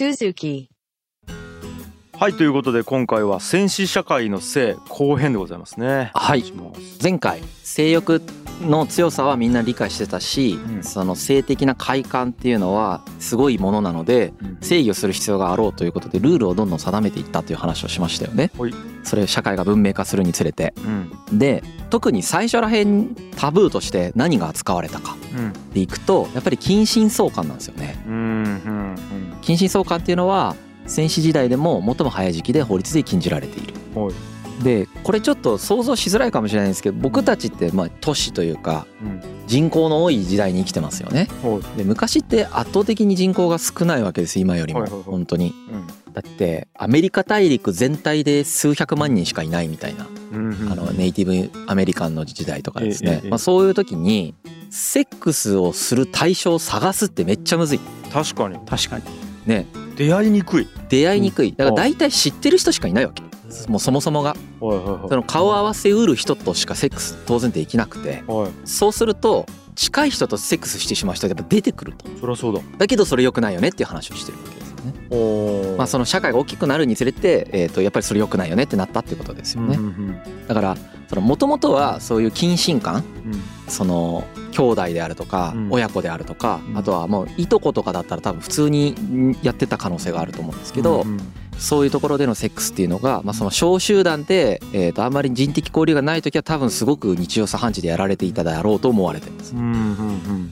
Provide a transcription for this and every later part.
Suzuki. はいということで今回は戦士社会の性後編でございますね。はい。前回性欲の強さはみんな理解してたし、うん。その性的な快感っていうのはすごいものなのでうん。制御する必要があろうということでルールをどんどん定めていったという話をしましたよね。はい。それ社会が文明化するにつれて。うん。で特に最初らへんタブーとして何が扱われたかうんでいくとやっぱり近親相関なんですよね。近親相関っていうのは戦死時代でも最も早い時期で法律で禁じられている。でこれちょっと想像しづらいかもしれないんですけど僕たちってまあ都市というかうん。人口の多い時代に生きてますよね。はい。で昔って圧倒的に人口が少ないわけです今よりも本当に。うんだってアメリカ大陸全体で数百万人しかいないみたいなうんうんあのネイティブアメリカンの時代とかですね。まあそういう時にセックスをする対象を探すってめっちゃむずい。確かに。確かに。ね。出会いにくい。出会いにくい。だから大体知ってる人しかいないわけ。もうそもそもが。その顔を合わせうる人としかセックス当然できなくて。そうすると近い人とセックスしてしまう人がやっぱ出てくると。そりゃそうだ。だけどそれ良くないよねっていう話をしてるわけです。よね。おまあその社会が大きくなるにつれてえーとやっぱりそれ良くないよねってなったっていうことですよね。うんうんだからもともとはそういう近親感うん。その兄弟であるとかうん。親子であるとかうん。あとはもういとことかだったら多分普通にんやってた可能性があると思うんですけどうんうんそういうところでのセックスっていうのが、まあ、その小集団で、えー、とあんまり人的交流がない時は多分すごく日常茶飯事でやられていただろうと思われてるんです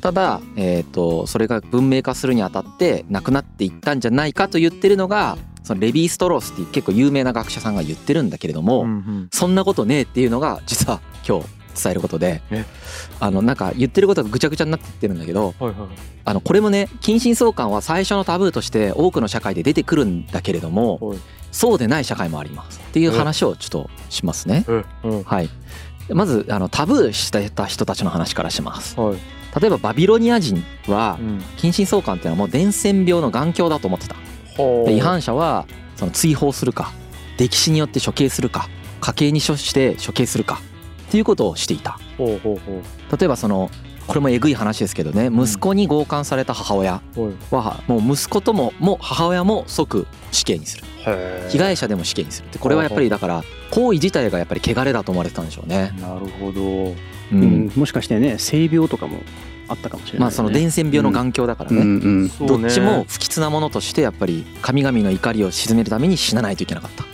ただ、えー、とそれが文明化するにあたってなくなっていったんじゃないかと言ってるのがそのレヴィ・ストロースっていう結構有名な学者さんが言ってるんだけれども、そんなことねえっていうのが実は今日伝えることでえ。あのなんか言ってることがぐちゃぐちゃになってるんだけどはいはい。あのこれもね近親相関は最初のタブーとして多くの社会で出てくるんだけれどもはい。そうでない社会もありますっていう話をちょっとしますね。はい、まずあのタブーしてた人たちの話からします。はい。例えばバビロニア人はうん。近親相関っていうのはもう伝染病の眼鏡だと思ってた。で違反者はその追放するか溺死によって処刑するか家計に処して処刑するかっていうことをしていた。例えばそのこれもえぐい話ですけどね。息子に強姦された母親うはもう息子ともも母親も即死刑にする。被害者でも死刑にするって。これはやっぱりだから行為自体がやっぱり汚れだと思われてたんでしょうね。なるほど。ううん。ん、もしかしてね性病とかもあったかもしれない、ね、まあその伝染病の眼鏡だからね、うんうんそうねどっちも不吉なものとしてやっぱり神々の怒りを鎮めるために死なないといけなかった、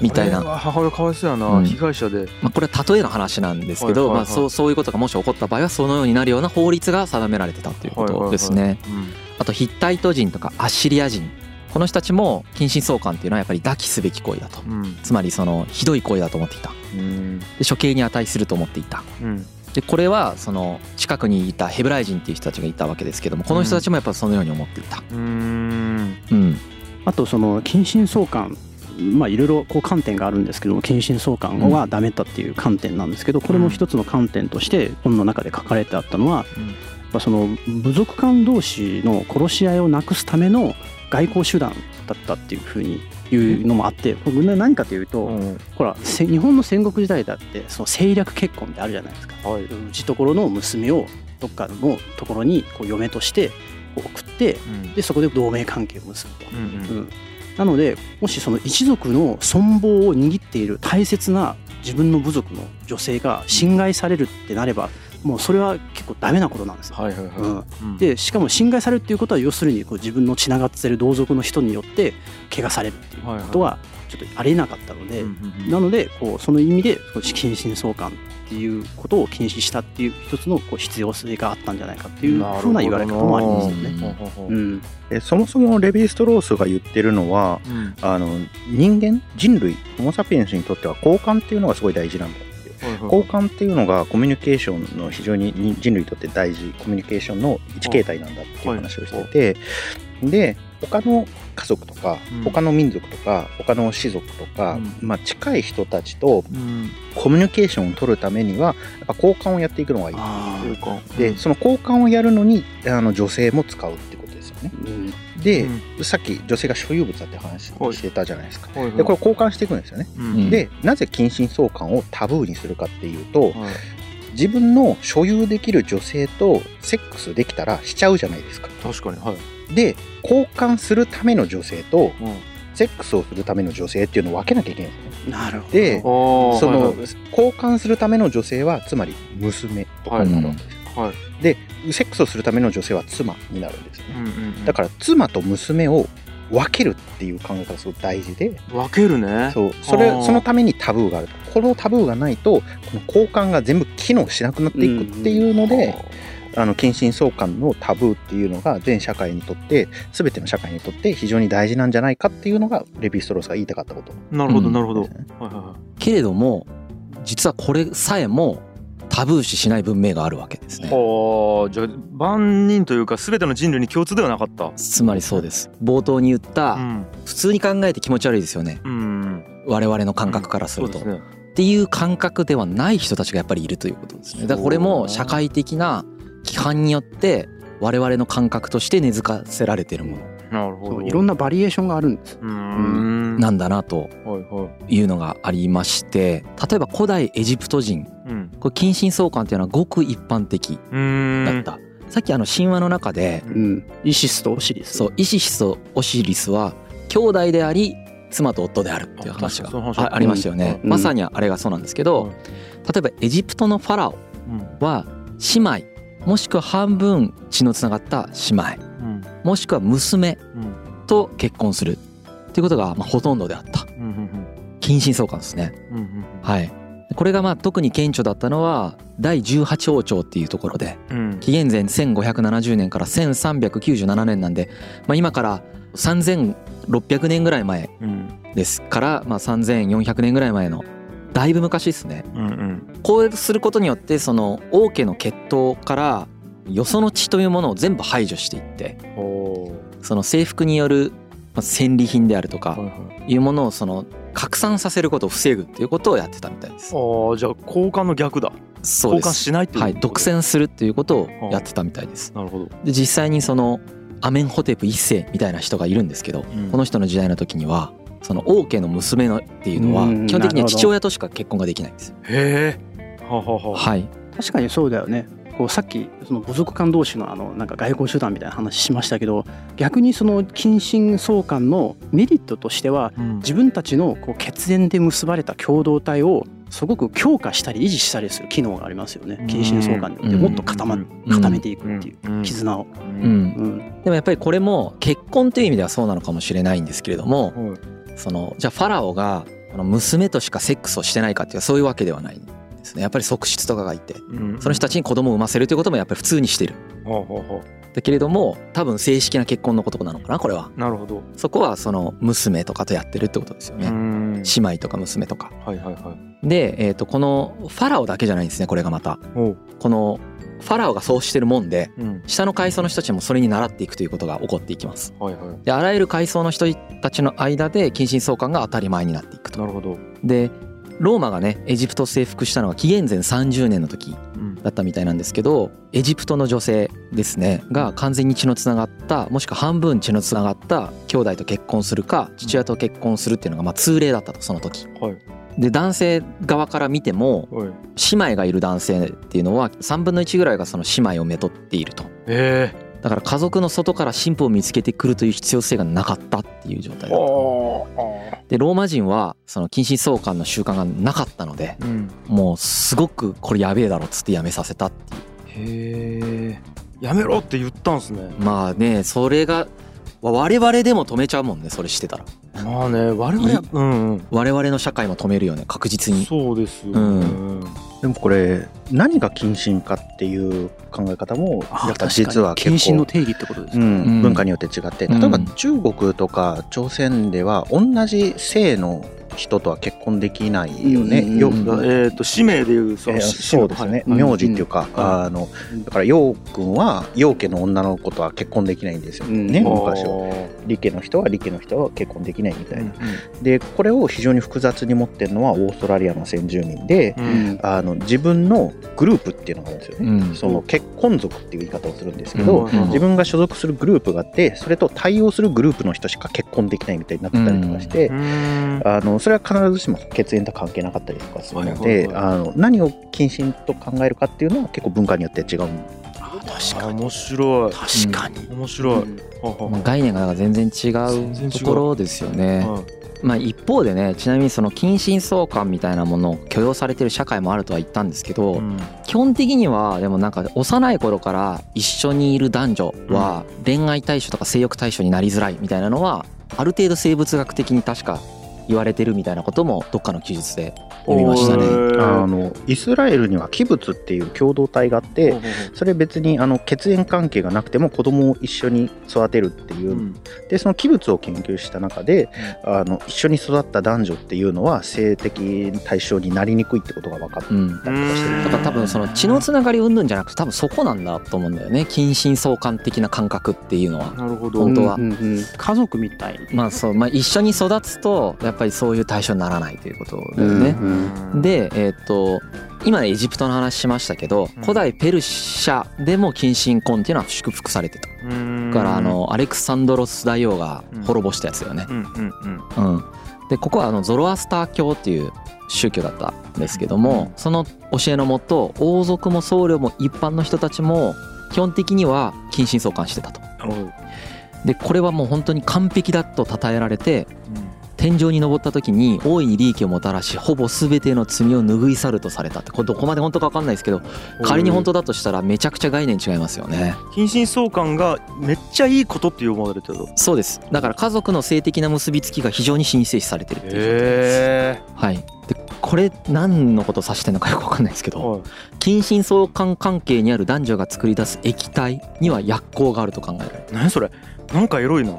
みたいな。これは母親かわいそうやな、うん。被害者で。まあ、これは例えの話なんですけど、はいはいはい。まあ、そうそういうことがもし起こった場合はそのようになるような法律が定められてたということですね。はいはい。はいあとヒッタイト人とかアッシリア人。この人たちも近親相関っていうのはやっぱり抱きすべき行為だと。うん。うんつまりそのひどい行為だと思っていた。うん。で処刑に値すると思っていた。うん。でこれはその近くにいたヘブライ人っていう人たちがいたわけですけどもこの人たちもやっぱそのように思っていた。うーん。うん。あとその近親相関まあいろいろこう観点があるんですけども近親相関はダメだっていう観点なんですけどこれも一つの観点として本の中で書かれてあったのはその部族間同士の殺し合いをなくすための外交手段だったっていうふうにいうのもあってこれ何かというとうん。ほらせ日本の戦国時代だってその政略結婚ってあるじゃないですか。はい。うちところの娘をどっかのところにこう嫁として送ってうん。でそこで同盟関係を結ぶと。うん。うんなのでもしその一族の存亡を握っている大切な自分の部族の女性が侵害されるってなればもうそれは結構ダメなことなんですよ。はいはいはい。うん。うん。でしかも侵害されるっていうことは要するにこう自分の血がってる同族の人によって怪我されるっていうことはちょっとありえなかったので、なのでこうその意味でその近親相関っていうことを禁止したっていう一つのこう必要性があったんじゃないかっていうふうな言われ方もありますよね。ほうんでそもそもレヴィ・ストロースが言ってるのはうん。あの人間人類ホモ・サピエンスにとっては交換っていうのがすごい大事なんだ交換っていうのがコミュニケーションの非常に人人類にとって大事コミュニケーションの一形態なんだっていう話をしてて、で他の家族とかうん。他の民族とか他の氏族とか、うん。まあ、近い人たちとうん。コミュニケーションを取るためにはやっぱ交換をやっていくのがいい。でその交換をやるのにあの女性も使うってことですよね。ーうん。で、うさっき女性が所有物だって話してたじゃないですか、でこれ交換していくんですよね、うん。でなぜ近親相関をタブーにするかっていうとはい。自分の所有できる女性とセックスできたらしちゃうじゃないですか。確かにはいで交換するための女性とうん。セックスをするための女性っていうのを分けなきゃいけないんですね。なるほど。でそその交換するための女性はつまり娘とかになるわけですよ、はいでセックスをするための女性は妻になるんですね。うんうんうん。だから妻と娘を分けるっていう考え方がすごく大事で。分けるね。そう。それそのためにタブーがある。このタブーがないとこの交換が全部機能しなくなっていくっていうので、あの近親相関のタブーっていうのが全社会にとって全ての社会にとって非常に大事なんじゃないかっていうのがレヴィ・ストロースが言いたかったこと。なるほどうん。なるほど、はいはいはい。けれども実はこれさえもタブー視しない文明があるわけですね。はあじゃあ万人というか全ての人類に共通ではなかった。つまりそうです。冒頭に言った、うん。普通に考えて気持ち悪いですよね。うん。我々の感覚からすると、そうですね。っていう感覚ではない人たちがやっぱりいるということですね。だからこれも社会的な規範によって我々の感覚として根付かせられているもなるほど。そういろんなバリエーションがあるんです。うーん。のなんだなと。はいはい。いうのがありまして例えば古代エジプト人。うん。これ近親相関っていうのはごく一般的だった、さっきあの神話の中でうん。イシスとオシリス。そうイシシとオシリスは兄弟であり妻と夫であるっていう話がありましたよね、うん。まさにあれがそうなんですけど、はい。例えばエジプトのファラオうん。は姉妹もしくは半分血のつながった姉妹。うん。もしくは娘うん。と結婚するっていうことがまあほとんどであった。うんうん近親相関ですね。うんうんはい。これがまあ特に顕著だったのは第18王朝っていうところでうん。紀元前1570年から1397年なんで、まあ、今から3600年ぐらい前うん。ですから、まあ、3400年ぐらい前のだいぶ昔ですね。うんうん。こうすることによってその王家の血統からよその血というものを全部排除していってほその征服によるまあ戦利品であるとかいうものをその拡散させることを防ぐっていうことをやってたみたいです。ああじゃあ交換の逆だ。交換そうです。しないっていうはい、独占するっていうことをやってたみたいです。なるほど。で実際にそのアメンホテプ一世みたいな人がいるんですけど、うん。この人の時代の時にはその王家の娘のっていうのはうん基本的には父親としか結婚ができない。んですよ。へえ。はあはあはい、確かにそうだよね。こうさっきその部族間同士のあのなんか外交手段みたいな話しましたけど逆にその近親相関のメリットとしてはうん。自分たちのこう血縁で結ばれた共同体をすごく強化したり維持したりする機能がありますよね。近親相関によってもっと固まうん。固めていくっていううん。絆を。ううん。うん。でもやっぱりこれも結婚という意味ではそうなのかもしれないんですけれどもはいそのじゃあファラオが娘としかセックスをしてないかっていうとそういうわけではないんですね。やっぱり側室とかがいてうん。その人たちに子供を産ませるということもやっぱり普通にしてる。だけれども多分正式な結婚のことなのかなこれは。あなるほど。そこはその娘とかとやってるってことですよね。ん。姉妹とか娘とか。はいはいはい。で、えー、とこのファラオだけじゃないんですねこれがまた。このファラオがそうしてるもんでうん。下の階層の人たちもそれに習っていくということが起こっていきます。はいはい。であらゆる階層の人たちの間で近親相関が当たり前になっていくと。なるほど。でローマがねエジプトを征服したのは紀元前30年の時うん。だったみたいなんですけどエジプトの女性ですねが完全に血のつながったもしくは半分血のつながった兄弟と結婚するか父親と結婚するっていうのがまあ通例だったとその時。はいで男性側から見てもはい。姉妹がいる男性っていうのは3分の1ぐらいがその姉妹をめとっていると。えだから家族の外から神父を見つけてくるという必要性がなかったっていう状態えだった。あでローマ人はその近親相関の習慣がなかったのでうん。もうすごくこれやべえだろっつってやめさせたっていう。へえやめろって言ったんすね。まあねそれが我々でも止めちゃうもんねそれしてたらまあね我々はうんうん。我々の社会も止めるよね確実に。そうですようねでもこれ何が近親かっていう考え方もやっぱ実は近結構親の定義ってことですか、うんうん。文化によって違って。うん。例えば中国とか朝鮮では同じ性の人とは結婚できないよね。よえっと氏名でいうそえーそうですね、はい。名字っていうか、うんあのだから陽君は陽家の女の子とは結婚できないんですよね、うん。昔は。は李家の人は李家の人は結婚できないみたいな。でこれを非常に複雑に持ってるのはオーストラリアの先住民で、うん。あの自分のグループっていうのがあるんですよね。うん。その結婚族っていう言い方をするんですけど、うん自分が所属するグループがあってそれと対応するグループの人しか結婚できないみたいになってたりとかして、うん。あのそれは必ずしも血縁と関係なかったりとかするので、あの何を近親と考えるかっていうのは結構文化によって違う確かに。面白い。確かに、面白い、まあ概念が全然違うう。ところですよね。はい。まあ一方でねちなみにその近親相関みたいなものを許容されてる社会もあるとは言ったんですけど、うん。基本的にはでもなんか幼い頃から一緒にいる男女は恋愛対象とか性欲対象になりづらいみたいなのはある程度生物学的に確か言われてるみたいなこともどっかの記述で読みましたね。あのイスラエルには器物っていう共同体があってそれ別にあの血縁関係がなくても子供を一緒に育てるっていう、ほううん。でその器物を研究した中で、あの一緒に育った男女っていうのは性的対象になりにくいってことが分かったうんりとかしてる。だから多分その血のつながり云々じゃなくて多分そこなんだと思うんだよね。近親相関的な感覚っていうのは。なるほど。本当は。うんうんうん。家族みたい。まあそう。まあ、一緒に育つとやっぱりそういう対象にならないということだよね。うんで、えっと今ねエジプトの話しましたけど、うん。古代ペルシャでも近親婚っていうのは祝福されてた。うん。だからあのアレクサンドロス大王が滅ぼしたやつよね。うんうんうん。うん、でここはあのゾロアスター教っていう宗教だったんですけども、その教えのもと王族も僧侶も一般の人たちも基本的には近親相関してたと。でこれはもう本当に完璧だと称えられて天井に登った時に大いに利益をもたらしほぼ全ての罪を拭い去るとされたって。これどこまで本当か分かんないですけど仮に本当だとしたらめちゃくちゃ概念違いますよね。近親相関がめっちゃいいことって思われてるとそうです。だから家族の性的な結びつきが非常に神聖視されてるっていう状態です。へはい。でこれ何のことを指してるのかよく分かんないですけどえはい。近親相関関係にある男女が作り出す液体には薬効があると考えられる。何それ。なんかエロいな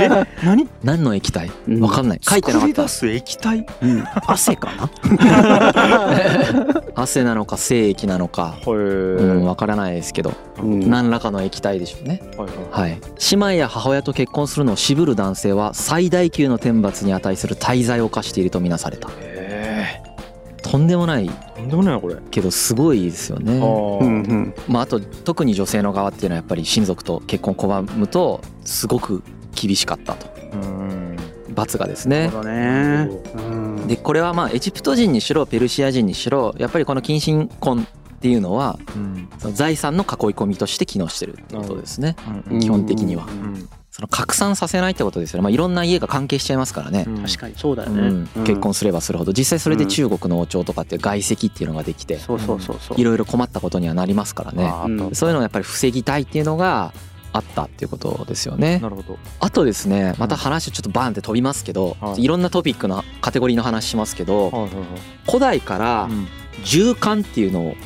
え何？何の液体？うん。分かんない。書いてなかった。す液体？うん。汗かな？汗なのか精液なのか。うん分からないですけど。うん。何らかの液体でしょうね。はい姉妹や母親と結婚するのを渋る男性は最大級の天罰に値する大罪を犯しているとみなされた。へとんでもない。えとんでもないなこれ。けどすごいですよね。あうんうん。まあ、あと特に女性の側っていうのはやっぱり親族と結婚を拒むとすごく厳しかったと。うん。罰がですね。そうだね。うんでこれはまあエジプト人にしろペルシア人にしろやっぱりこの近親婚っていうのはうん。その財産の囲い込みとして機能してるってことですね。うん基本的には。うんその拡散させないってことですよね、まあ、いろんな家が関係しちゃいますからね、確かに。そうだよね。うん、結婚すればするほど。実際それで中国の王朝とかっていう外籍っていうのができてそうそうそうそう。いろいろ困ったことにはなりますからね。そういうのをやっぱり防ぎたいっていうのがあったっていうことですよね。なるほど。あとですねまた話ちょっとバーンって飛びますけど、はい。い、ろんなトピックのカテゴリーの話しますけどはいはいはい。古代からうん循環っていうのを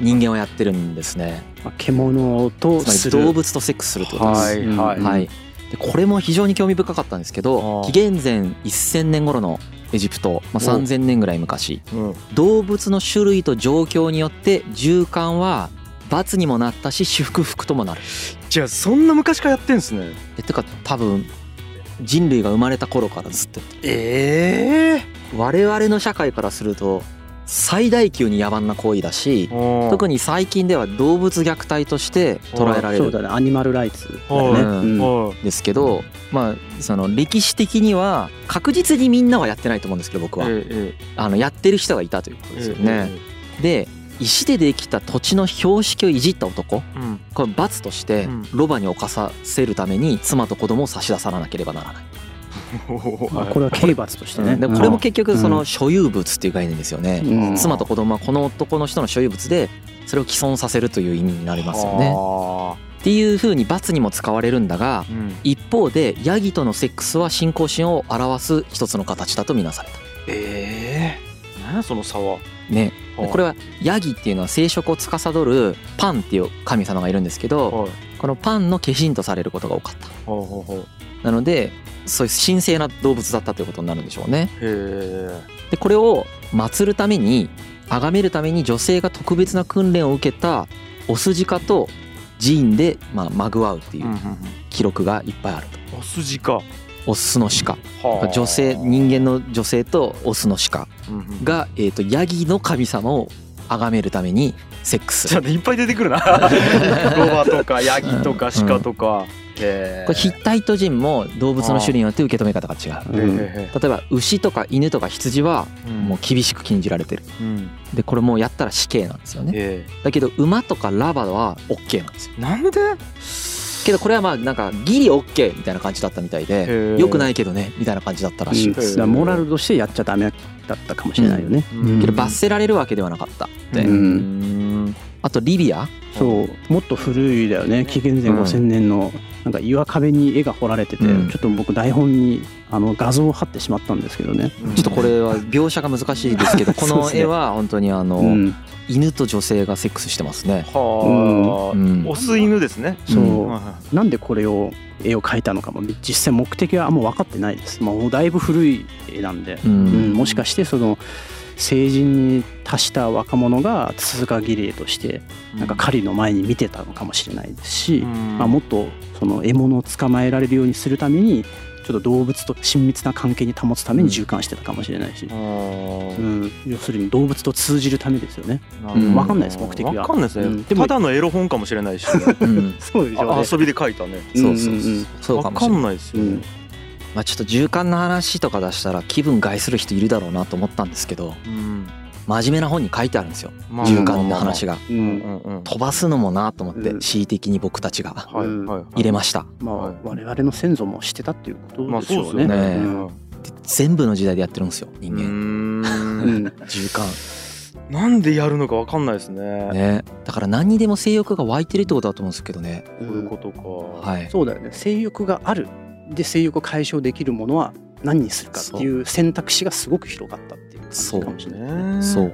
人間はやってるんですね。まあ獣と動物とセックスするってことです、はいはい。うん。はい、でこれも非常に興味深かったんですけど紀元前1000年頃のエジプト、まあ、お。3000年ぐらい昔。うん。動物の種類と状況によって循環は罰にもなったし祝福ともなる。じゃあそんな昔からやってんすね。えてか多分人類が生まれた頃からずっとええ我々の社会からすると最大級に野蛮な行為だし特にに最近では動物虐待として捉えられるそうだね。アニマルライツだよね。はいうん。はですけどまあその歴史的には確実にみんなはやってないと思うんですけど僕は。ええあのやってる人がいたということえですよね。で石でできた土地の標識をいじった男うん。これ罰としてうん。ロバに侵させるために妻と子供を差し出さなければならない。まあこれは刑罰としてね。でこれも結局その所有物っていう概念ですよね。うん。妻と子供はこの男の人の所有物でそれを既存させるという意味になりますよね。あっていう風に罰にも使われるんだがーうん。一方でヤギとのセックスは信仰心を表す一つの形だとみなされた。ええ何やその差は。ね、でこれはヤギっていうのは生殖を司るパンっていう神様がいるんですけどはい。このパンの化身とされることが多かった。ほうほうほう。なのでそういう神聖な動物だったということになるんでしょうね。へでこれを祀るために崇めるために女性が特別な訓練を受けたオスジカと寺院でまあまぐわうってえいう記録がいっぱいあると。お筋かオスの鹿。はあ。女性人間の女性とオスの鹿うんうん。が、えー、とヤギの神様を崇めるためにセックス。するちょっといっぱい出てくるな。ロバとかヤギとか鹿とか、へこれヒッタイト人も動物の種類によって受け止め方が違う。うん。へ例えば牛とか犬とか羊はえもう厳しく禁じられてる。うん。でこれもうやったら死刑なんですよね。えだけど馬とかラバは OK なんですよ。えなんで？けどこれはまあなんかギリ OK みたいな感じだったみたいでよくないけどねみたいな感じだったらしい。うん。だからモラルとしてやっちゃダメだったかもしれないよね。うん。けど罰せられるわけではなかったって、うんうんあとリビア？そう。もっと古いだよね。紀元前うん。5000年のなんか岩壁に絵が彫られてて、うん。ちょっと僕台本にあの画像を貼ってしまったんですけどね。ちょっとこれは描写が難しいですけど この絵は本当にあの、うん、犬と女性がセックスしてますね。はあ、うん。オス犬ですね。そう、なんでこれを絵を描いたのかも実際目的はあんま分かってないです。もうだいぶ古い絵なんで、ううんん。もしかしてその成人に達した若者が通過儀礼としていなんか狩りの前に見てたのかもしれないですし、うん。まあ、もっとその獲物を捕まえられるようにするためにちょっと動物と親密な関係に保つために循環してたかもしれないし、あうーん。要するに動物と通じるためですよね。うん。分かんないです目的は。わかんないですね、うん。でもただのエロ本かもしれないし、う んそうであ遊びで書いたね。そうそうそうう。んうんうん。そうかわかんもしれない。ないですよね、まあちょっと循環の話とか出したら気分害する人いるだろうなと思ったんですけどうん。真面目な本に書いてあるんですよ。まあ。循環の話が。飛ばすのもなと思ってうん。恣意的に僕たちがはい。はいはい。入れました。まあ、はい。我々の先祖もしてたっていうことまあでしょうね。そうですよね、うん。で全部の時代でやってるんですよ人う間。循環。なんでやるのかわかんないですね。ね。だから何にでも性欲が湧いてるってことだと思うんですけどね。こういうことか、はい。そうだよね。性欲があるで性欲を解消できるものは何にするかっていう選択肢がすごく広がったっていう感じかもしれない。ね。そう。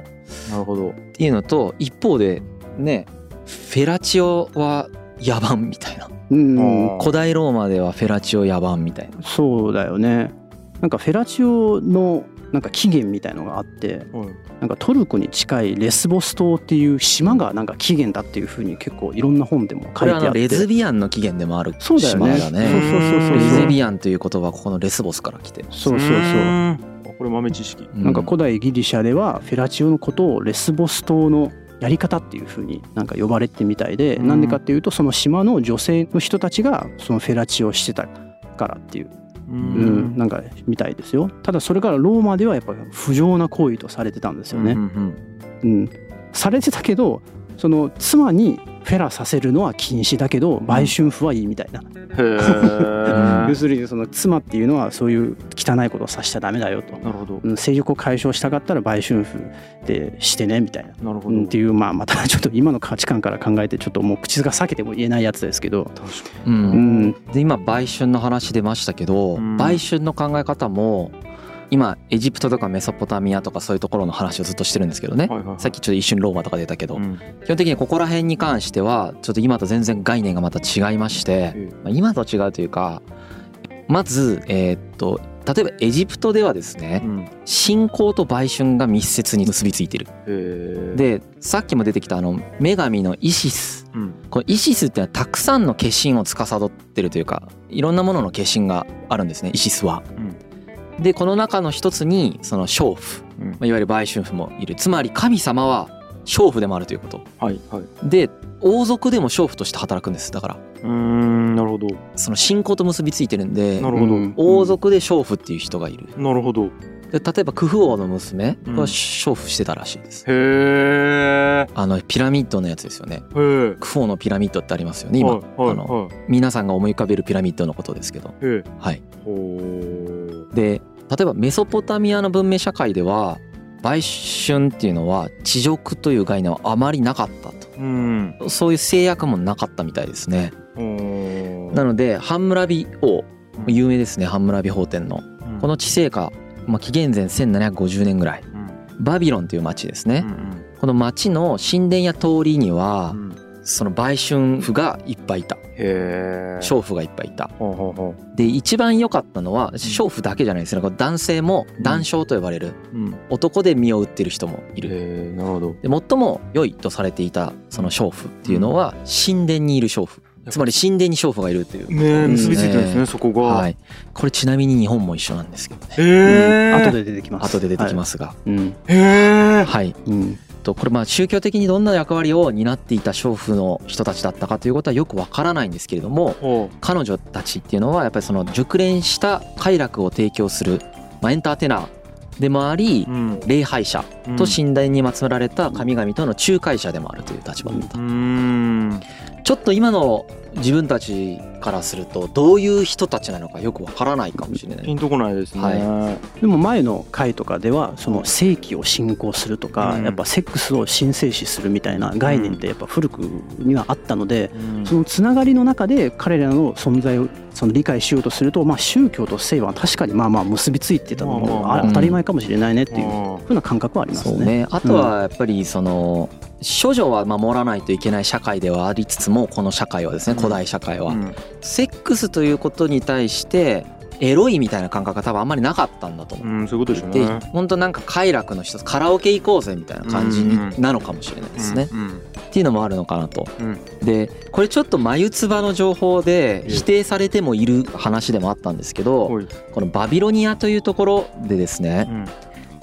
なるほど。っていうのと一方でねフェラチオは野蛮みたいな。うん。古代ローマではフェラチオ野蛮みたいな。そうだよね。なんかフェラチオのなんか起源みたいのがあってはい。なんかトルコに近いレスボス島っていう島がなんか起源だっていうふうに結構いろんな本でも書いてあって。レズビアンの起源でもあるそうだよね。島だね。そうそうそうそうレズビアンという言葉はここのレスボスから来て。るそうそうそう。これ豆知識。うなんか古代ギリシャではフェラチオのことをレスボス島のやり方っていうふうになんか呼ばれてみたいでうん。なんでかっていうとその島の女性の人たちがそのフェラチオをしてたからっていう、ううん、なんかみたいですよ。ただそれからローマではやっぱ不浄な行為とされてたんですよね、うんうん。うん、されてたけどその妻にフェラさせるのは禁止だけど売春婦はいいみたいな、うんへ 要えするにその妻っていうのはそういう汚いことをさせちゃダメだよと、なるほど。うん性欲を解消したかったら売春婦でしてねみたいな。なるほど。うん、っていうまあまたちょっと今の価値観から考えてちょっともう口が裂けても言えないやつですけど、確かううんん、で今売春の話出ましたけどうん。売春の考え方も今エジプトとかメソポタミアとかそういうところの話をずっとしてるんですけどね。にはいはいはい。さっきちょっと一瞬ローマとか出たけど。うん。基本的にここら辺に関してはちょっと今と全然概念がまた違いましてえまあ今と違うというかまずえーっと例えばエジプトではですねうん。信仰と売春が密接に結びついてる。でさっきも出てきたあの女神のイシス。うん。このイシスってのはたくさんの化身を司ってるというかいろんなものの化身があるんですねイシスは。でこの中の一つにその娼婦、うん。まあいわゆる売春婦もいる。つまり神様は娼婦でもあるということ。はいはい。で王族でも娼婦として働くんです。だから。うーんなるほど。その信仰と結びついてるんでなるほど。うん。王族で娼婦っていう人がいる。なるほど。で例えばクフ王の娘は娼婦してたらしいです、へえあのピラミッドのやつですよね。クフ王のピラミッドってありますよね今、はいはいあのは皆さんが思い浮かべるピラミッドのことですけど。はい。ほで例えばメソポタミアの文明社会では売春っていうのは地辱という概念はあまりなかったううん。とそういう制約もなかったみたいですね。なのでハンムラビ王うん。有名ですねハンムラビ法典の。うん。この治世下、まあ、紀元前1750年ぐらい。うん。バビロンという町ですね。うん。この町の神殿や通りにはうんその売春婦がいっぱいいた。へえ娼婦がいっぱいいた。ほうほうほで一番良かったのは娼婦だけじゃないですね。男性も男娼と呼ばれるううん。男で身を売ってる人もいる。へえなるほど。で最も良いとされていたその娼婦っていうのは神殿にいる娼婦。つまり神殿に娼婦がいるという、ねえ結びついてるんですねねそこが。はい、これちなみに日本も一緒なんですけどね。へえ後で出てきます。後で出てきす。ますが。うん。へえはい。うんとこれまあ宗教的にどんな役割を担っていた娼婦の人たちだったかということはよくわからないんですけれどもほ彼女たちっていうのはやっぱりその熟練した快楽を提供する、まあ、エンターテイナーでもありううん。礼拝者うん。と神殿に祀られた神々との仲介者でもあるという立場だったちょっと今の自分たちからするとどういう人たちなのかよくわからないかもしれない。ピンとこないですね、はでも前の回とかではその正規を信仰するとか、うん。やっぱセックスを神聖視するみたいな概念ってやっぱ古くにはあったので、うん。そのつながりの中で彼らの存在をその理解しようとすると、まあ、宗教と性は確かにまあまあ結びついてたのも当たり前かもしれないねっていううん。ふうな感覚はありますね。ね。あとはやっぱりその処女は守らないといけない社会ではありつつもこの社会はですねうん。古代社会は。うん。セックスということに対してエロいみたいな感覚が多分あんまりなかったんだと。思う。うん、そういうことでしょうでね。本当なんか快楽の一つカラオケ行こうぜみたいな感じになのかもしれないですね。うんっていうのもあるのかなと。うん。でこれちょっと眉唾の情報でええ。否定されてもいる話でもあったんですけどこのバビロニアというところでですねうん。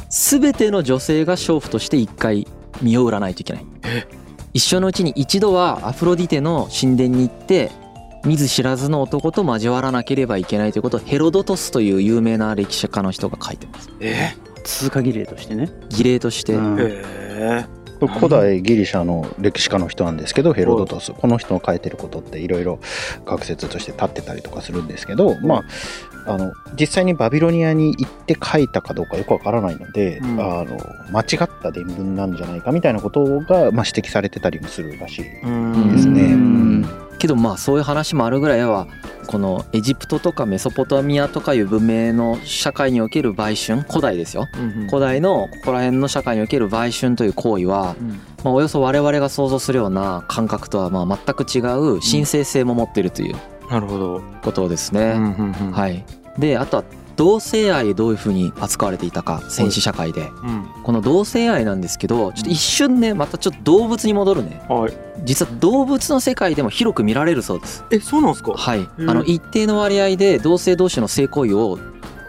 全ての女性が娼婦として一回身を売らないといけない。一生のうちに一度はアフロディテの神殿に行って見ず知らずの男と交わらなければいけないということをヘロドトスという有名な歴史家の人が書いてます。え？通過儀礼としてね。儀礼として、うん。え古代ギリシャの歴史家の人なんですけどヘロドトス。この人の書いてることっていろいろ学説として立ってたりとかするんですけど、まあ、あの実際にバビロニアに行って書いたかどうかよくわからないので、うん。あの間違った伝聞なんじゃないかみたいなことが、まあ、指摘されてたりもするらしい。うんですね。うん。けどまあそういう話もあるぐらいはこのエジプトとかメソポタミアとかいう文明の社会における売春古代ですよ。うん古代のここら辺の社会における売春という行為は、うんまあ、およそ我々が想像するような感覚とはまあ全く違う神聖性も持っているというなるほど。ことですね。はい、であとは同性愛どういうふうに扱われていたか戦士社会でうんこの同性愛なんですけどちょっと一瞬ねまたちょっと動物に戻るねはい。実は動物の世界でも広く見られるそうです。え、そうなんですか？はい、うんあの一定の割合で同性同士の性行為を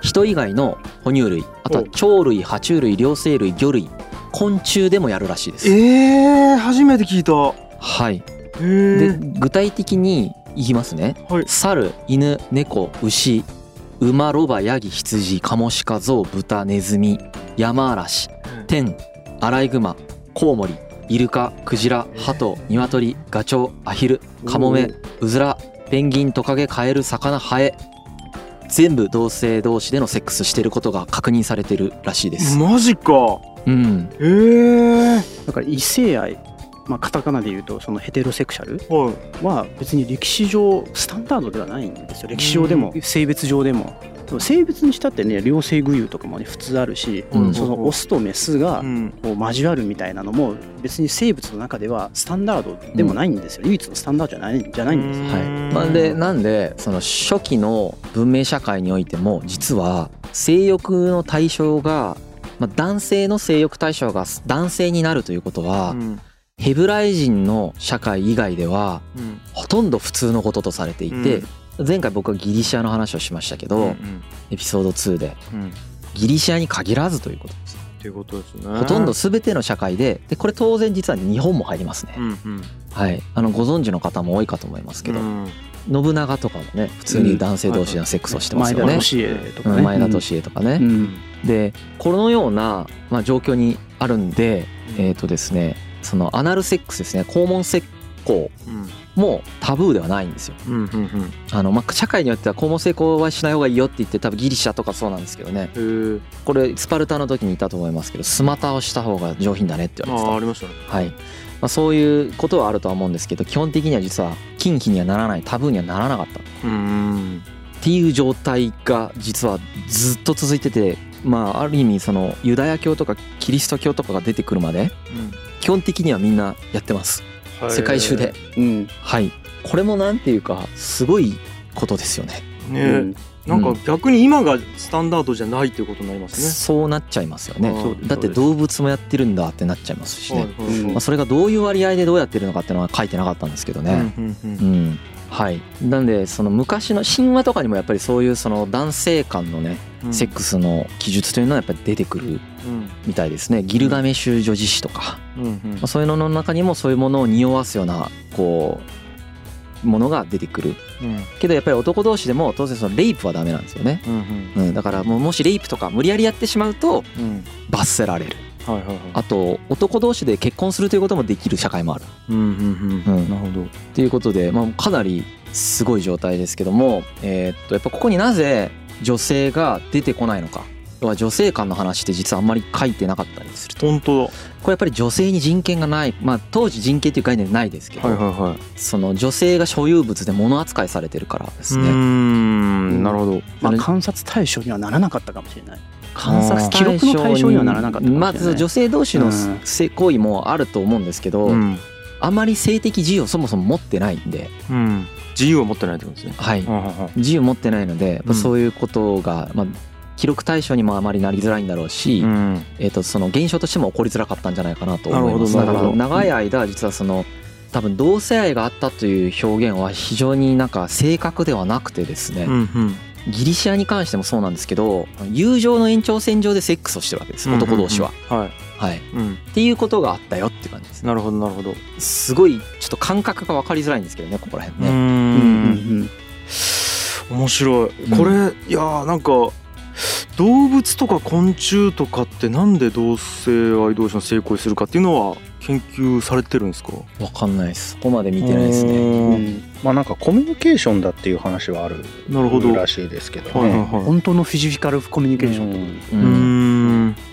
人以外の哺乳類あとは鳥類爬虫類両生類魚類昆虫でもやるらしいです。えー、初めて聞いた。はい、えー、で具体的に言いますね、はい。猿犬猫牛馬ロバヤギ羊カモシカゾウ豚ネズミヤマアラシテンアライグマコウモリイルカクジラハトニワトリガチョウアヒルカモメウズラペンギントカゲカエル魚ハエ。全部同性同士でのセックスしてることが確認されてるらしいです。マジか。うん、えー、だから異性愛、まあ、カタカナで言うとそのヘテロセクシャルは別に歴史上スタンダードではないんですよ。歴史上でも性別上でも。でも性別にしたってね両性具有とかもね普通あるし、うん。そのオスとメスがうん。こう交わるみたいなのも別に生物の中ではスタンダードでもないんですよ、唯一のスタンダードじゃないじゃないんですよ。はい。まあ、でなんでその初期の文明社会においても実は性欲の対象が、まあ、男性の性欲対象が男性になるということは、うんヘブライ人の社会以外ではうん。ほとんど普通のこととされていて、前回僕はギリシアの話をしましたけど、うんエピソード2でうん。うんギリシアに限らずということです。っていうことですね。ほとんど全ての社会ででこれ当然実は日本も入りますね。うんうん。はい、あのご存知の方も多いかと思いますけど、うん。信長とかもね普通に男性同士のセックスをしてますよね。前田利家とかね。でこのような、まあ、状況にあるんで、えっ、とですねそのアナルセックスですね。肛門石膏うん。もタブーではないんですよ。うんうんうん。あのまあ、社会によっては肛門性交はしない方がいいよって言って多分ギリシャとかそうなんですけどね。これスパルタの時にいたと思いますけどスマタをした方が上品だねって言われてた。ありましたね。はい。まあ、そういうことはあるとは思うんですけど基本的には実は禁忌にはならない。タブーにはならなかった。っうん。ていう状態が実はずっと続いててまあある意味そのユダヤ教とかキリスト教とかが出てくるまで基本的にはみんなやってます。世界中で。うん。はい。これもなんていうかすごいことですよね。ねうん。なんか逆に今がスタンダードじゃないっていうことになりますね。そうなっちゃいますよね。あーそうですだって動物もやってるんだってなっちゃいますしね、はいはいはい。まあ、それがどういう割合でどうやってるのかっていうのは書いてなかったんですけどね、うんうんうん。うん。はい、なんでその昔の神話とかにもやっぱりそういうその男性間のねうんセックスの記述というのはやっぱり出てくるうん。みたいですね。ギルガメシュ女子誌とか、まあ、そういうのの中にもそういうものを匂わすようなこうものが出てくる。うん。けどやっぱり男同士でも当然そのレイプはダメなんですよね、うんうん、だからもうもしレイプとか無理やりやってしまうと罰せられる。はいはいはい。あと男同士で結婚するということもできる社会もある。うんうんううん。んなるほど。ということで、まあ、かなりすごい状態ですけども、えーっとやっぱここになぜ女性が出てこないのか。要は女性間の話って実はあんまり書いてなかったりすると。本当これやっぱり女性に人権がない。まあ当時人権っていう概念ないですけど、だはいはいはい。その女性が所有物で物扱いされてるからですね。ん。なるほど。まあ、観察対象にはならなかったかもしれない。観察記録の対象にはならなかったかもしれない。まず女性同士のうん。性行為もあると思うんですけど、うん。あまり性的自由をそもそも持ってないんで、うん自由を持ってないってことですね。はい、自由持ってないのでやっぱそういうことが、まあ、記録対象にもあまりなりづらいんだろうし、うん。えー、とその現象としても起こりづらかったんじゃないかなと思います。だから長い間実はその多分同性愛があったという表現は非常になんか正確ではなくてですね、うんうん。ギリシアに関してもそうなんですけど友情の延長線上でセックスをしてるわけです男同士は。はいはい、っうん。ていうことがあったよって感じですね。なるほどなるほど。すごいちょっと感覚が分かりづらいんですけどねここら辺ね。ううんうんん。面白い。これ、いやーなんか動物とか昆虫とかってなんで同性愛同士の性行為するかっていうのは研究されてるんですか？分かんないです。そこまで見てないですね。うねん。まあなんかコミュニケーションだっていう話はあるなるほど。らしいですけどね。はいはいはい。本当のフィジカルコミュニケーション。ううん。ん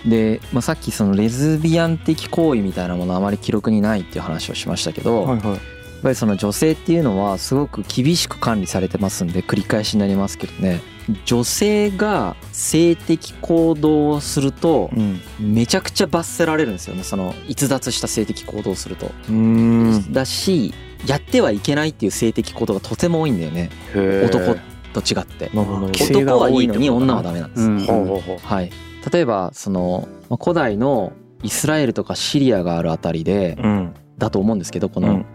で、まあ、さっきそのレズビアン的行為みたいなものあまり記録にないっていう話をしましたけど、やっはい。はいぱりその女性っていうのはすごく厳しく管理されてますんで繰り返しになりますけどね。女性が性的行動をするとうん。めちゃくちゃ罰せられるんですよね。その逸脱した性的行動をすると。うん。だしやってはいけないっていう性的行動がとても多いんだよね。男と違って。男はいいのに女はダメなんです。はい、例えばそのまあ古代のイスラエルとかシリアがあるあたりでうん。だと思うんですけどこの,、うん。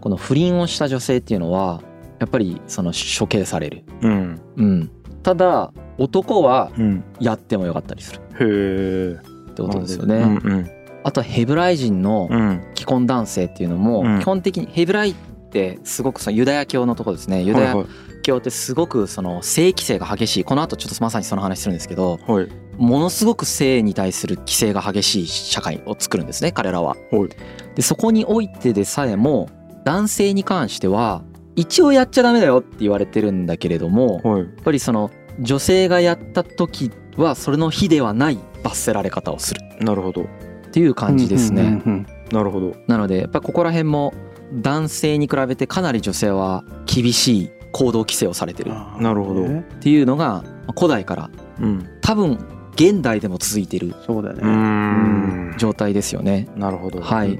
この不倫をした女性っていうのはやっぱりその処刑される、うん。うん、ただ男はうん。やってもよかったりする。へえってことですよね。うんうん。あとはヘブライ人のうん。既婚男性っていうのもうん。基本的にヘブライってすごくそのユダヤ教のところですね。ユダヤ教ってすごくその性規制が激しい。この後ちょっとまさにその話するんですけどはいものすごく性に対する規制が激しい社会を作るんですね彼らは。はい。でそこにおいてでさえも男性に関しては一応やっちゃダメだよって言われてるんだけれどもやっはいぱりその女性がやった時はそれの非ではない罰せられ方をする。なるほど。っていう感じですね。うんうんうんなるほど。なのでやっぱここら辺も男性に比べてかなり女性は厳しい行動規制をされてる。なるほど。ねっていうのがまあ古代からうん。多分現代でも続いているそうだよね。う状態ですよね。なるほど。はい。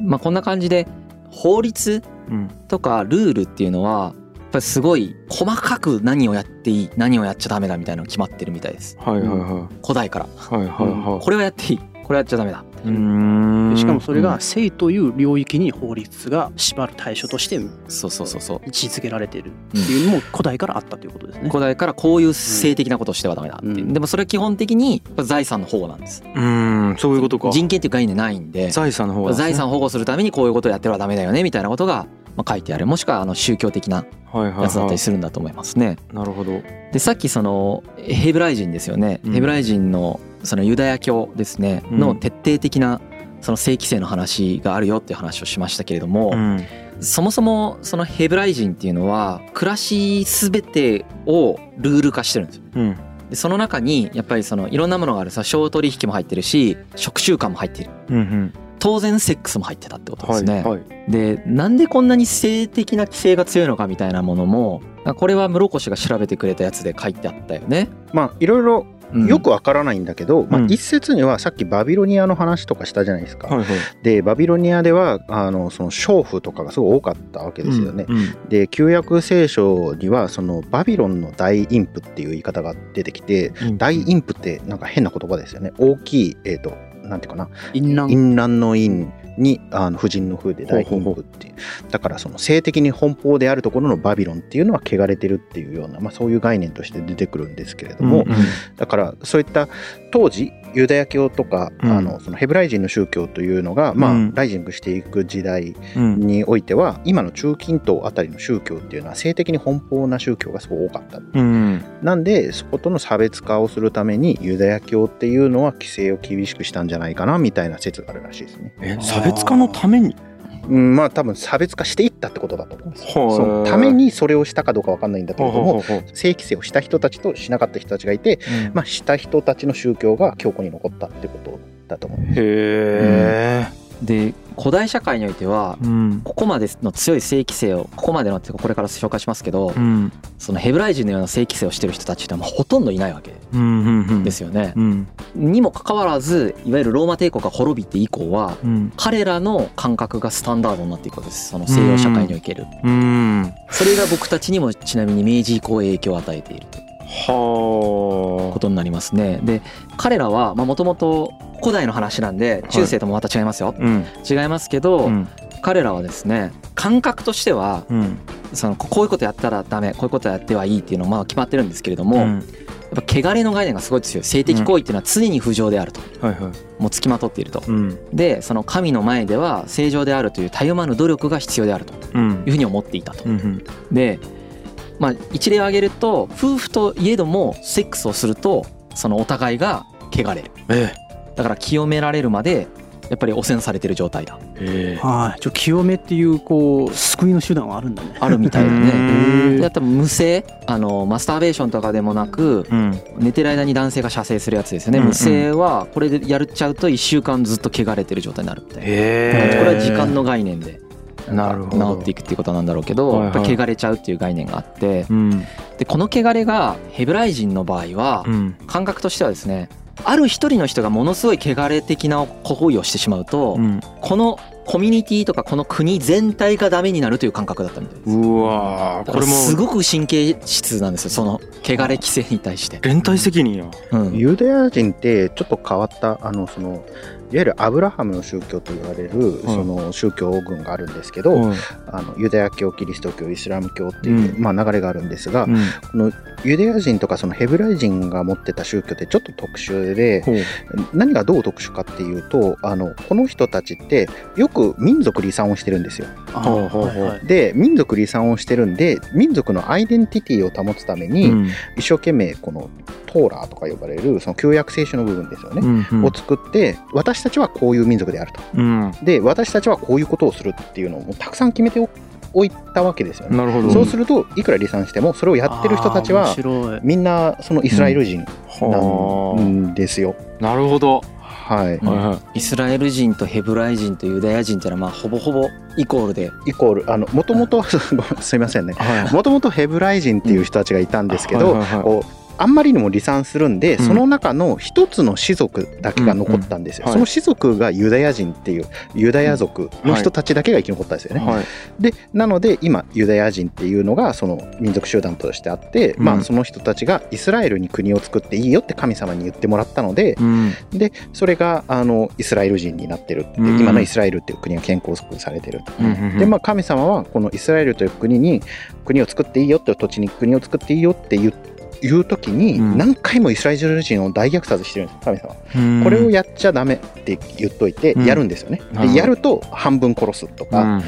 まあこんな感じで法律うん。とかルールっていうのはやっぱりすごい細かく何をやっていい何をやっちゃダメだみたいなのが決まってるみたいです。はいはいは古代から。いはいはい。はいこれはやっていい。これやっちゃダメだしかもそれが性という領域に法律が縛る対象としてそうそうそうそう。位置づけられているっていうのも古代からあったということですね。古代からこういう性的なことをしてはダメだっていう、うん。でもそれは基本的に財産の保護なんです。うーん。そういうことか。人権っていう概念ないんで。財産の方が財産を保護するためにこういうことをやってはダメだよねみたいなことがまあ書いてあるもしくはあの宗教的なはいはいやつだったはいりするんだと思いますね。なるほど。でさっきそのヘブライ人ですよね、うん。ヘブライ人のそのユダヤ教ですね。うん。の徹底的なその性規制の話があるよっていう話をしましたけれども、うん。そもそもそのヘブライ人っていうのは暮らし全てをルール化してるんですよ。うん。でその中にやっぱりそのいろんなものがある。さ商取引も入ってるし食習慣も入っている。うんうん当然セックスも入ってたってことですね。はいはいでなんでこんなに性的な規制が強いのかみたいなものもこれは室越が調べてくれたやつで書いてあったよね。まあいろいろうんよくわからないんだけど、まあうん一説にはさっきバビロニアの話とかしたじゃないですか。はいはいでバビロニアではあのその娼婦とかがすごい多かったわけですよね。うんで旧約聖書にはそのバビロンの大インプっていう言い方が出てきてうん大インプってなんか変な言葉ですよね大きいえっ、となんていうかな。淫乱。淫乱の淫にあの婦人の風で大貧婦っていうだからその性的に奔放であるところのバビロンっていうのは汚れてるっていうような、まあ、そういう概念として出てくるんですけれども、うんうん。だからそういった当時ユダヤ教とか、うん。あのそのヘブライ人の宗教というのが、まあうん。ライジングしていく時代うんにおいては今の中近東あたりの宗教っていうのは性的に奔放な宗教がすごい多かった。うん。なんでそことの差別化をするためにユダヤ教っていうのは規制を厳しくしたんじゃないかなみたいな説があるらしいですね。え差別化のために？うん、まあ多分差別化していったってことだと思います。はあそのためにそれをしたかどうかわかんないんだけれどもほうほうほう性規制をした人たちとしなかった人たちがいて、まあ、した人たちの宗教が強固に残ったってことだと思う。へえで古代社会においてはうん。ここまでの強い性規制をここまでのってかこれから紹介しますけどうん。そのヘブライ人のような性規制をしてる人たちってのはほとんどいないわけですよね。うん。にもかかわらずいわゆるローマ帝国が滅びて以降はうん。彼彼らの感覚がスタンダードになっていくわけです。その西洋社会における。うん。それが僕たちにもちなみに明治以降影響を与えているとことになりますね。で彼らはもともと古代の話なんで中世ともまた違いますよ、あうん。違いますけど、うん。彼らはですね感覚としてはうん。そのここういうことやったらダメこういうことやってはいいっていうのはまあ決まってるんですけれども、やっぱ汚れの概念がすごい強い。性的行為っていうのは常に不浄であると、はいはい。もうつきまとっていると。うん。でその神の前では正常であるというたゆまぬ努力が必要であるとうん。いうふうに思っていたと。うんうん。でまあ一例を挙げると夫婦といえどもセックスをするとそのお互いが汚れる。えだから清められるまでやっぱり汚染されてる状態だ。えはい、ちょ清めっていうこう救いの手段はあるんだね。あるみたいだうねん。であと無性あのマスターベーションとかでもなくうん。寝てる間に男性が射精するやつですよね。うんうん。無性はこれでやっちゃうと1週間ずっと汚れてる状態になるみたいな。へえ。これは時間の概念でなるほど。治っていくっていうことなんだろうけどはいはい。やっぱり汚れちゃうっていう概念があってうん。でこの汚れがヘブライ人の場合はうん。感覚としてはですねある一人の人がものすごい汚れ的な行為をしてしまうとうん。このコミュニティとかこの国全体がダメになるという感覚だったみたいですうわこれもすごく神経質なんですよその汚れ規制に対して、連帯責任やうん、ユダヤ人ってちょっと変わったあのそのいわゆるアブラハムの宗教と言われるその宗教群があるんですけど、うん。あのユダヤ教キリスト教イスラム教っていう、うまあ、流れがあるんですが、うん。このユダヤ人とかそのヘブライ人が持ってた宗教ってちょっと特殊で何がどう特殊かっていうとあのこの人たちってよく民族離散をしてるんですよ。で民族離散をしてるんで民族のアイデンティティを保つために、うん。一生懸命このトーラーとか呼ばれるその旧約聖書の部分ですよね、うんを作って私たちはこういう民族であると。うん。で私たちはこういうことをするっていうのをたくさん決めておおいたわけですよね、なるほど。そうするといくら離散してもそれをやってる人たちはみんなそのイスラエル人はなんですよ、あなるほど。はい。はいはイスラエル人とヘブライ人とユダヤ人っていうのはまあほぼほぼイコールで。イコールあのもともとすいませんね。いはい。もともとヘブライ人っていう人たちがいたんですけど、はいはいはい。こうあんまりにも離散するんで、うん。その中の一つの氏族だけが残ったんですよ、うん。うんその氏族がユダヤ人っていうユダヤ族の人たちだけが生き残ったんですよね、はい。でなので今ユダヤ人っていうのがその民族集団としてあって、うん。まあその人たちがイスラエルに国を作っていいよって神様に言ってもらったので、うん。でそれがあのイスラエル人になってるって、うん。今のイスラエルっていう国が建国されてる、うんでまあ神様はこのイスラエルという国に国を作っていいよって土地に国を作っていいよって言う言う時にうん。何回もイスラエル人を大虐殺してるんです神様。これをやっちゃダメって言っといてうん。やるんですよね、でやると半分殺すとか、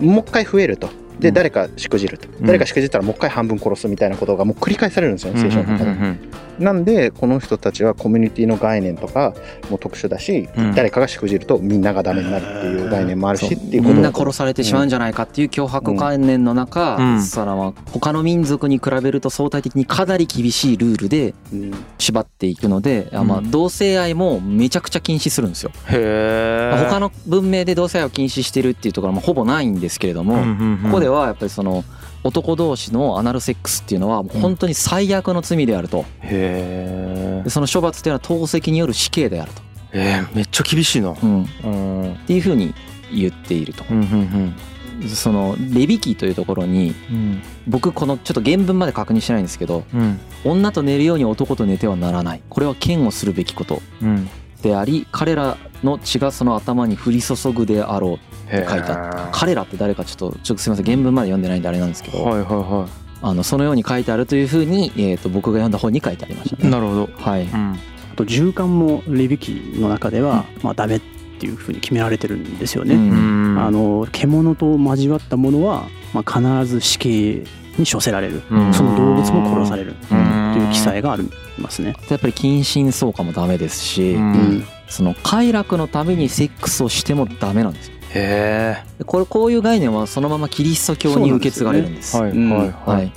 もう一回増えると。でうん。誰かしくじると、うん。誰かしくじったらもう一回半分殺すみたいなことがもう繰り返されるんですよね聖書の中で、うんなんでこの人たちはコミュニティの概念とかも特殊だし、うん。誰かがしくじるとみんながダメになるっていう概念もあるしそうっていうこと。みんな殺されてしまうんじゃないかっていう脅迫観念の中、うん。その他の民族に比べると相対的にかなり厳しいルールでうん縛っていくので、あまあうん。同性愛もめちゃくちゃ禁止するんですよ。へえ他の文明で同性愛を禁止してるっていうところもほぼないんですけれども、ここでははやっぱりその男同士のアナルセックスっていうのは本当に最悪の罪であると。へでその処罰っていうのは透析による死刑であると、えめっちゃ厳しいな。うん、っうん。うんていうふうに言っていると。うんそのレビキというところにうん。僕このちょっと原文まで確認してないんですけどうん。女と寝るように男と寝てはならない。これは嫌悪するべきこと。うんであり彼らの血がその頭に降り注ぐであろう書い書いてあ彼らって誰かちょっとちょっとすみません。原文まで読んでないんであれなんですけど、はいはあのそのように書いてあるというふうに、えー、と僕が読んだ本に書いてありましたね。いはいなるほど。はい、うん。あと循環もレビキの中では、まあダメっていうふうに決められてるんですよね。うん。あの獣と交わったものは、まあ、必ず死刑に処せられる、うん。その動物も殺される。とうんいう記載がありますね。やっぱり近親相関もダメですし、うん。うんその快楽のためにセックスをしてもダメなんですよ。へでこれこういう概念はそのままキリスト教に受け継がれるんです。えはいうんはい。ははい。い、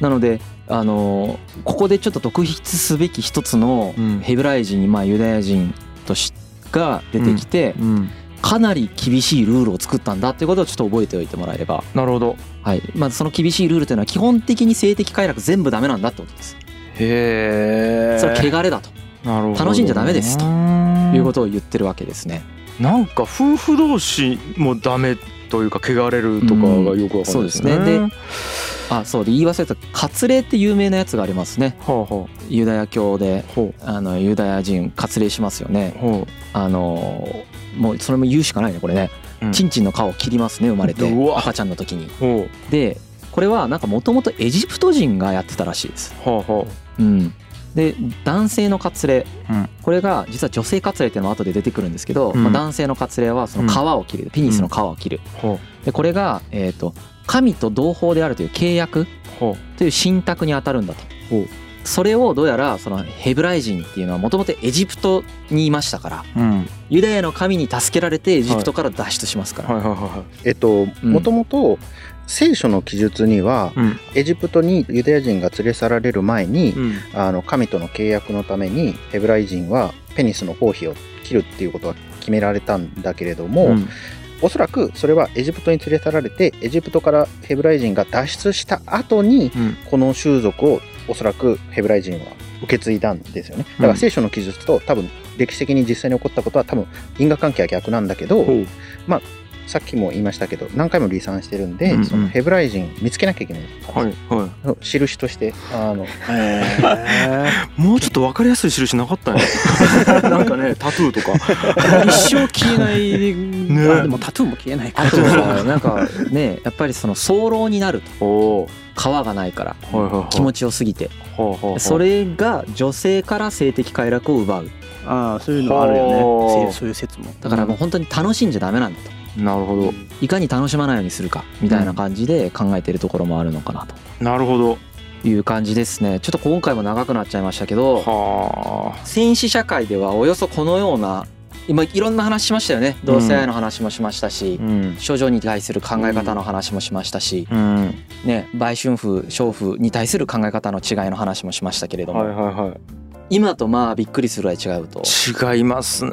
なのであのここでちょっと特筆すべき一つのうん。ヘブライ人、まあ、ユダヤ人としが出てきて、うんかなり厳しいルールを作ったんだっていうことをちょっと覚えておいてもらえれば、なるほど。はい。まずその厳しいルールというのは基本的に性的快楽全部ダメなんだってことです。へえ。それは汚れだと。なるほど楽しんじゃダメですと。うんいうことを言ってるわけですね。なんか夫婦同士もダメというか汚れるとかがよくわかんないですね。そうですね。であそう。で言い忘れた割礼って有名なやつがありますね。はあはユダヤ教であのユダヤ人割礼しますよね。う。ほあのもうそれも言うしかないねこれね、うん。チンチンの皮を切りますね生まれて赤ちゃんの時に。う。ほでこれはなんかもともとエジプト人がやってたらしいです。うはあはうん。で男性の割礼、うん。これが実は女性割礼っていうのは後で出てくるんですけど、うん。まあ、男性の割礼はその皮を切る、ペニスの皮を切る。あほでこれが、えー、と神と同胞であるという契約う。ほという信託に当たるんだと。ほうそれをどうやらそのヘブライ人っていうのはもともとエジプトにいましたからううん。ユダヤの神に助けられてエジプトから脱出しますから、はい。はい。はえっとうん。もともと聖書の記述には、いうん。エジプトにユダヤ人が連れ去られる前に、うん。あの神との契約のためにヘブライ人はペニスの包皮を切るっていうことは決められたんだけれども、うん。おそらくそれはエジプトに連れ去られてエジプトからヘブライ人が脱出した後にうん。この習俗をおそらくヘブライ人は受け継いだんですよね。だから聖書の記述と多分歴史的に実際に起こったことは多分因果関係は逆なんだけど、ほう。さっきも言いましたけど何回も離散してるんで、うんうん。そのヘブライ人見つけなきゃいけない、はいは印としてあの いもうちょっとわかりやすい印なかったんや なんかねタトゥーとか。一生消えない、ね。あでもタトゥーも消えないか。あとはなんかねやっぱりその早漏になると皮がないから気持ちよすぎて。それが女性から性的快楽を奪う。ああそういうのあるよはあねせそういう説も。だからもう本当に楽しんじゃダメなんだと。なるほど。いかに楽しまないようにするかみたいな感じで考えてるところもあるのかなと。なるほど。いう感じですね。ちょっと今回も長くなっちゃいましたけどはあ。戦士社会ではおよそこのような今いろんな話しましたよね。同性愛の話もしましたし、うん。処女に対する考え方の話もしましたし、うん。ね、売春婦娼婦に対する考え方の違いの話もしましたけれども、はいはいはい今とまあびっくりするぐらい違うと。違いますね。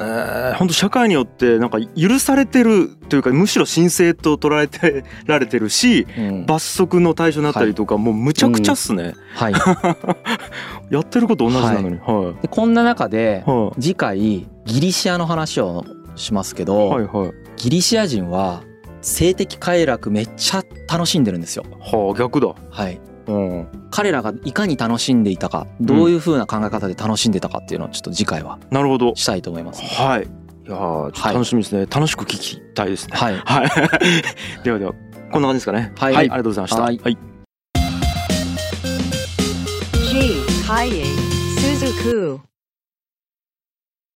本当社会によってなんか許されてるというかむしろ神聖と捉えてられてるしうん。罰則の対象になったりとか、もうむちゃくちゃっすね、はい、やってること同じなのに。はい。でこんな中では次回ギリシアの話をしますけいど、はいはい。ギリシア人は性的快楽めっちゃ楽しんでるんですよ。はあ逆だ。はい、うん彼らがいかに楽しんでいたかどういう風な考え方で楽しんでたかっていうのをちょっと次回はなるほど。したいと思います。はい。いやーちょっと楽しみですね、楽しく聞きたいですね。はい、はい。ではではこんな感じですかね。はい。ありがとうございました。はい。はい。G. Kaye Suzuku.